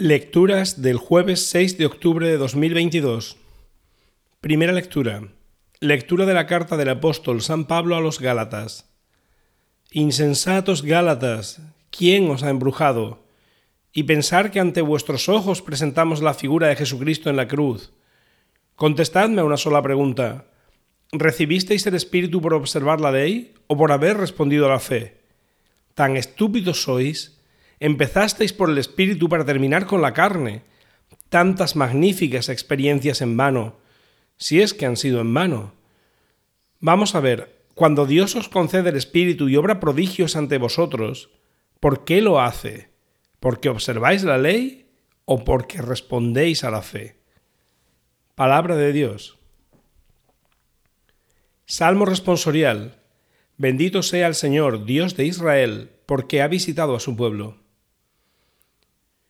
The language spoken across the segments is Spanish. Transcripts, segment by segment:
Lecturas del jueves 6 de octubre de 2022. Primera lectura. Lectura de la carta del apóstol San Pablo a los Gálatas. Insensatos Gálatas, ¿quién os ha embrujado? Y pensar que ante vuestros ojos presentamos la figura de Jesucristo en la cruz. Contestadme una sola pregunta. ¿Recibisteis el Espíritu por observar la ley o por haber respondido a la fe? ¿Tan estúpidos sois? Empezasteis por el Espíritu para terminar con la carne. Tantas magníficas experiencias en vano, si es que han sido en vano. Vamos a ver, cuando Dios os concede el Espíritu y obra prodigios ante vosotros, ¿por qué lo hace? ¿Porque observáis la ley o porque respondéis a la fe? Palabra de Dios. Salmo responsorial. Bendito sea el Señor, Dios de Israel, porque ha visitado a su pueblo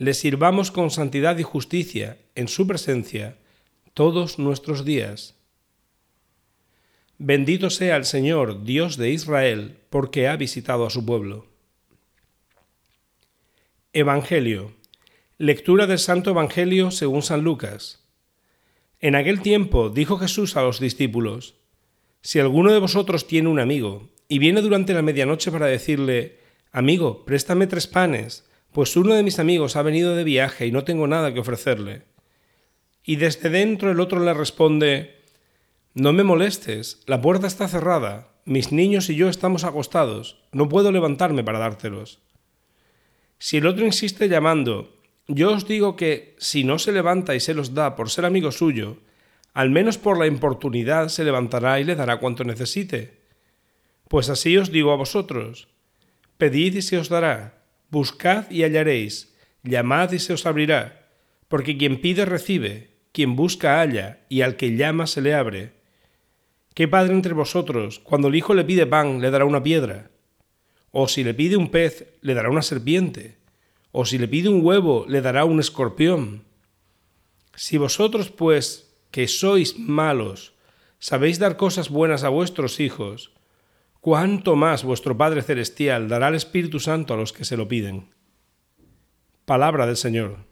le sirvamos con santidad y justicia en su presencia todos nuestros días. Bendito sea el Señor, Dios de Israel, porque ha visitado a su pueblo. Evangelio. Lectura del Santo Evangelio según San Lucas. En aquel tiempo dijo Jesús a los discípulos, Si alguno de vosotros tiene un amigo, y viene durante la medianoche para decirle, Amigo, préstame tres panes, pues uno de mis amigos ha venido de viaje y no tengo nada que ofrecerle. Y desde dentro el otro le responde, No me molestes, la puerta está cerrada, mis niños y yo estamos acostados, no puedo levantarme para dártelos. Si el otro insiste llamando, yo os digo que si no se levanta y se los da por ser amigo suyo, al menos por la importunidad se levantará y le dará cuanto necesite. Pues así os digo a vosotros, pedid y se os dará Buscad y hallaréis, llamad y se os abrirá, porque quien pide recibe, quien busca halla, y al que llama se le abre. ¿Qué padre entre vosotros, cuando el hijo le pide pan, le dará una piedra? ¿O si le pide un pez, le dará una serpiente? ¿O si le pide un huevo, le dará un escorpión? Si vosotros, pues, que sois malos, sabéis dar cosas buenas a vuestros hijos, cuánto más vuestro Padre Celestial dará el Espíritu Santo a los que se lo piden. Palabra del Señor.